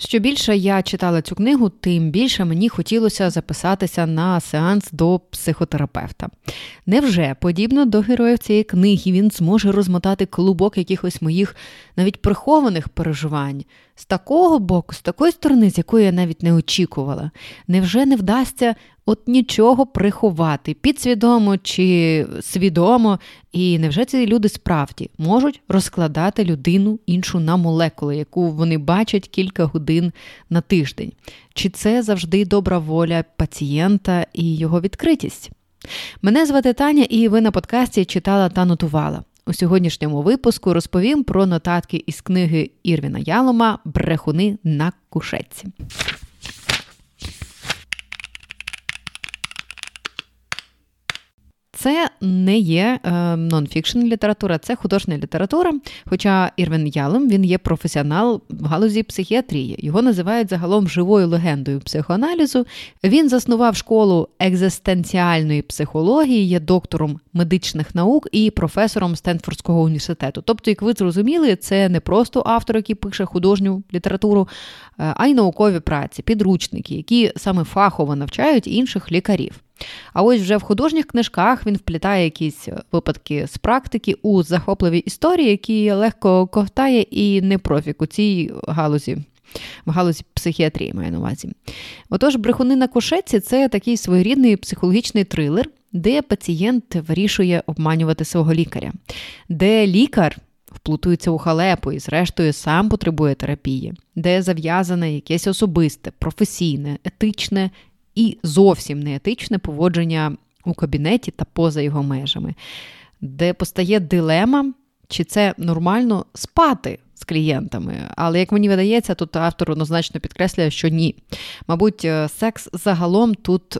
Що більше я читала цю книгу, тим більше мені хотілося записатися на сеанс до психотерапевта. Невже, подібно до героїв цієї книги, він зможе розмотати клубок якихось моїх навіть прихованих переживань? З такого боку, з такої сторони, з якої я навіть не очікувала, невже не вдасться от нічого приховати, підсвідомо чи свідомо, і невже ці люди справді можуть розкладати людину іншу на молекули, яку вони бачать кілька годин на тиждень? Чи це завжди добра воля пацієнта і його відкритість? Мене звати Таня, і ви на подкасті читала та нотувала. У сьогоднішньому випуску розповім про нотатки із книги Ірвіна Ялома Брехуни на кушетці. Це не є е, нонфікшн література, це художня література. Хоча Ірвін Ялом він є професіонал в галузі психіатрії. Його називають загалом живою легендою психоаналізу. Він заснував школу екзистенціальної психології, є доктором медичних наук і професором Стенфордського університету. Тобто, як ви зрозуміли, це не просто автор, який пише художню літературу, е, а й наукові праці, підручники, які саме фахово навчають інших лікарів. А ось вже в художніх книжках він вплітає якісь випадки з практики у захопливі історії, які легко ковтає і не профік у цій галузі. В галузі психіатрії маю на увазі. Отож, брехуни на кушетці це такий своєрідний психологічний трилер, де пацієнт вирішує обманювати свого лікаря, де лікар вплутується у халепу і, зрештою, сам потребує терапії, де зав'язане якесь особисте, професійне, етичне і зовсім неетичне поводження у кабінеті та поза його межами, де постає дилема, чи це нормально спати з клієнтами. Але як мені видається, тут автор однозначно підкреслює, що ні. Мабуть, е, секс загалом тут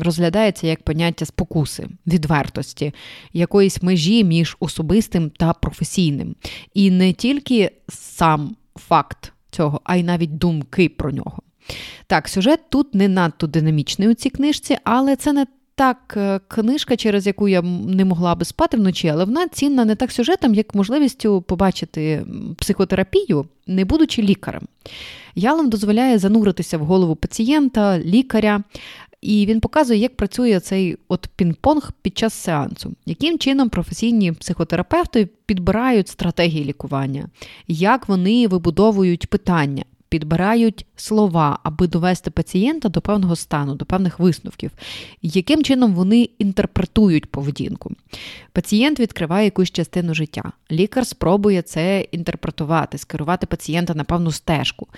розглядається як поняття спокуси, відвертості, якоїсь межі між особистим та професійним. І не тільки сам факт цього, а й навіть думки про нього. Так, сюжет тут не надто динамічний у цій книжці, але це не так е, книжка, через яку я не могла би спати вночі, але вона цінна не так сюжетом, як можливістю побачити психотерапію, не будучи лікарем. Ялом дозволяє зануритися в голову пацієнта, лікаря. І він показує, як працює цей от пінг-понг під час сеансу, яким чином професійні психотерапевти підбирають стратегії лікування, як вони вибудовують питання, підбирають слова, аби довести пацієнта до певного стану, до певних висновків, яким чином вони інтерпретують поведінку. Пацієнт відкриває якусь частину життя. Лікар спробує це інтерпретувати, скерувати пацієнта на певну стежку.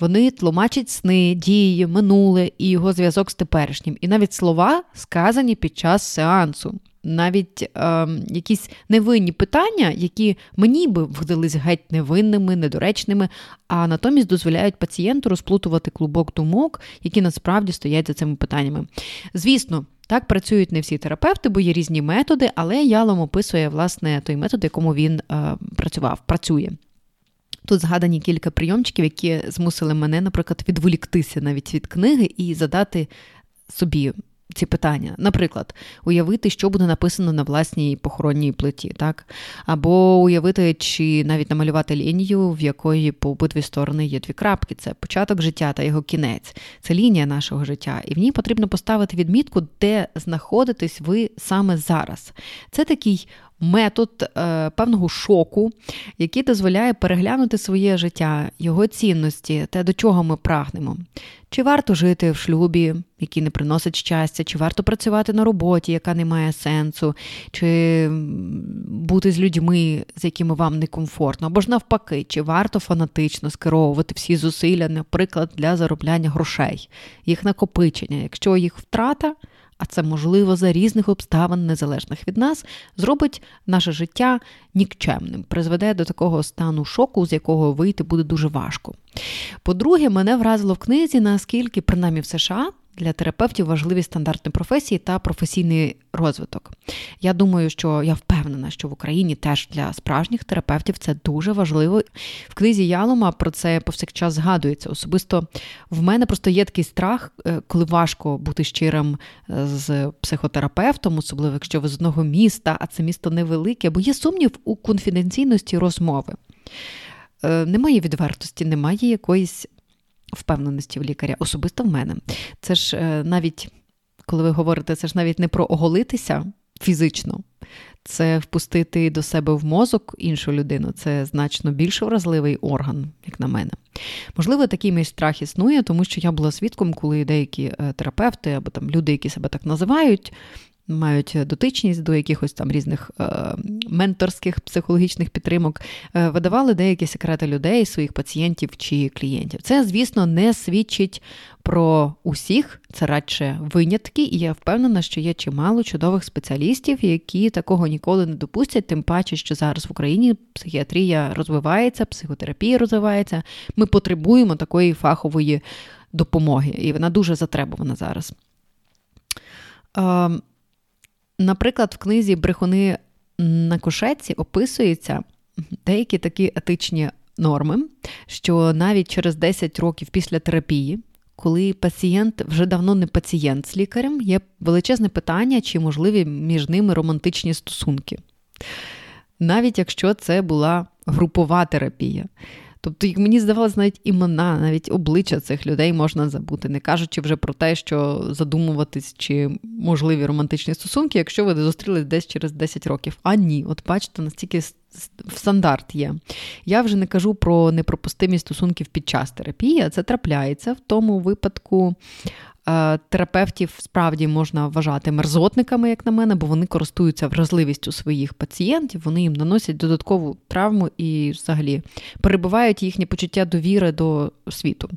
Вони тлумачать сни, дії, минуле і його зв'язок з теперішнім. І навіть слова сказані під час сеансу навіть е, якісь невинні питання, які мені би вдались геть невинними, недоречними, а натомість дозволяють пацієнту розплутувати клубок думок, які насправді стоять за цими питаннями. Звісно. Так працюють не всі терапевти, бо є різні методи, але Ялом описує власне той метод, якому він е, працював, працює. Тут згадані кілька прийомчиків, які змусили мене, наприклад, відволіктися навіть від книги і задати собі ці питання. Наприклад, уявити, що буде написано на власній похоронній плиті, так? Або уявити, чи навіть намалювати лінію, в якої по обидві сторони є дві крапки. Це початок життя та його кінець, це лінія нашого життя. І в ній потрібно поставити відмітку, де знаходитесь ви саме зараз. Це такий метод е, певного шоку, який дозволяє переглянути своє життя, його цінності, те, до чого ми прагнемо. Чи варто жити в шлюбі, який не приносить щастя, чи варто працювати на роботі, яка не має сенсу, чи бути з людьми, з якими вам некомфортно, або ж навпаки, чи варто фанатично скеровувати всі зусилля, наприклад, для заробляння грошей, їх накопичення, якщо їх втрата а це можливо за різних обставин, незалежних від нас, зробить наше життя нікчемним, призведе до такого стану шоку, з якого вийти буде дуже важко. По-друге, мене вразило в книзі, наскільки, принаймні в США, для терапевтів важливі стандартні професії та професійний розвиток. Я думаю, що я впевнена, що в Україні теж для справжніх терапевтів це дуже важливо. В книзі Ялома про це повсякчас згадується. Особисто в мене просто є такий страх, е, коли важко бути щирим е, з психотерапевтом, особливо якщо ви з одного міста, а це місто невелике, бо є сумнів у конфіденційності розмови. Е, немає відвертості, немає якоїсь впевненості в лікаря, особисто в мене. Це ж е, навіть, коли ви говорите, це ж навіть не про оголитися фізично, це впустити до себе в мозок іншу людину. Це значно більш вразливий орган, як на мене. Можливо, такий мій страх існує, тому що я була свідком, коли деякі е, терапевти або там люди, які себе так називають, мають дотичність до якихось там різних е, менторських психологічних підтримок, е, видавали деякі секрети людей, своїх пацієнтів чи клієнтів. Це, звісно, не свідчить про усіх, це радше винятки, і я впевнена, що є чимало чудових спеціалістів, які такого ніколи не допустять, тим паче, що зараз в Україні психіатрія розвивається, психотерапія розвивається. Ми потребуємо такої фахової допомоги, і вона дуже затребувана зараз. Наприклад, в книзі Брехуни на кушетці описуються деякі такі етичні норми, що навіть через 10 років після терапії, коли пацієнт вже давно не пацієнт з лікарем, є величезне питання, чи можливі між ними романтичні стосунки. Навіть якщо це була групова терапія. Тобто, як мені здавалося, навіть імена, навіть обличчя цих людей можна забути, не кажучи вже про те, що задумуватись чи можливі романтичні стосунки, якщо ви зустрілись десь через 10 років. А ні, от бачите, настільки стандарт є. Я вже не кажу про непропустимість стосунків під час терапії, а це трапляється в тому випадку, Е, терапевтів справді можна вважати мерзотниками, як на мене, бо вони користуються вразливістю своїх пацієнтів, вони їм наносять додаткову травму і взагалі перебувають їхнє почуття довіри до світу.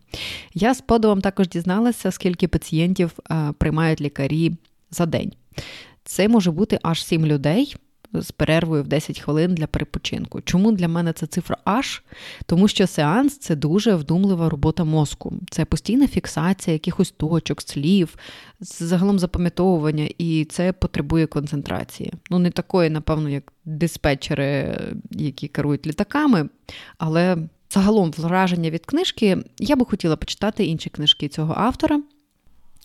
Я з подивом також дізналася, скільки пацієнтів е, приймають лікарі за день. Це може бути аж сім людей з перервою в 10 хвилин для перепочинку. Чому для мене це цифра аж? Тому що сеанс це дуже вдумлива робота мозку. Це постійна фіксація якихось точок, слів, загалом запам'ятовування, і це потребує концентрації. Ну, не такої, напевно, як диспетчери, які керують літаками, але. Загалом враження від книжки я би хотіла почитати інші книжки цього автора.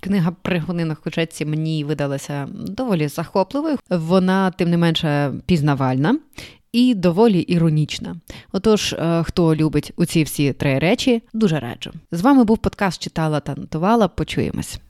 Книга «Пригони на хужеці» мені видалася доволі захопливою. Вона, тим не менше, пізнавальна і доволі іронічна. Отож, е, хто любить у ці всі три речі, дуже раджу. З вами був подкаст Читала та нотувала. Почуємось.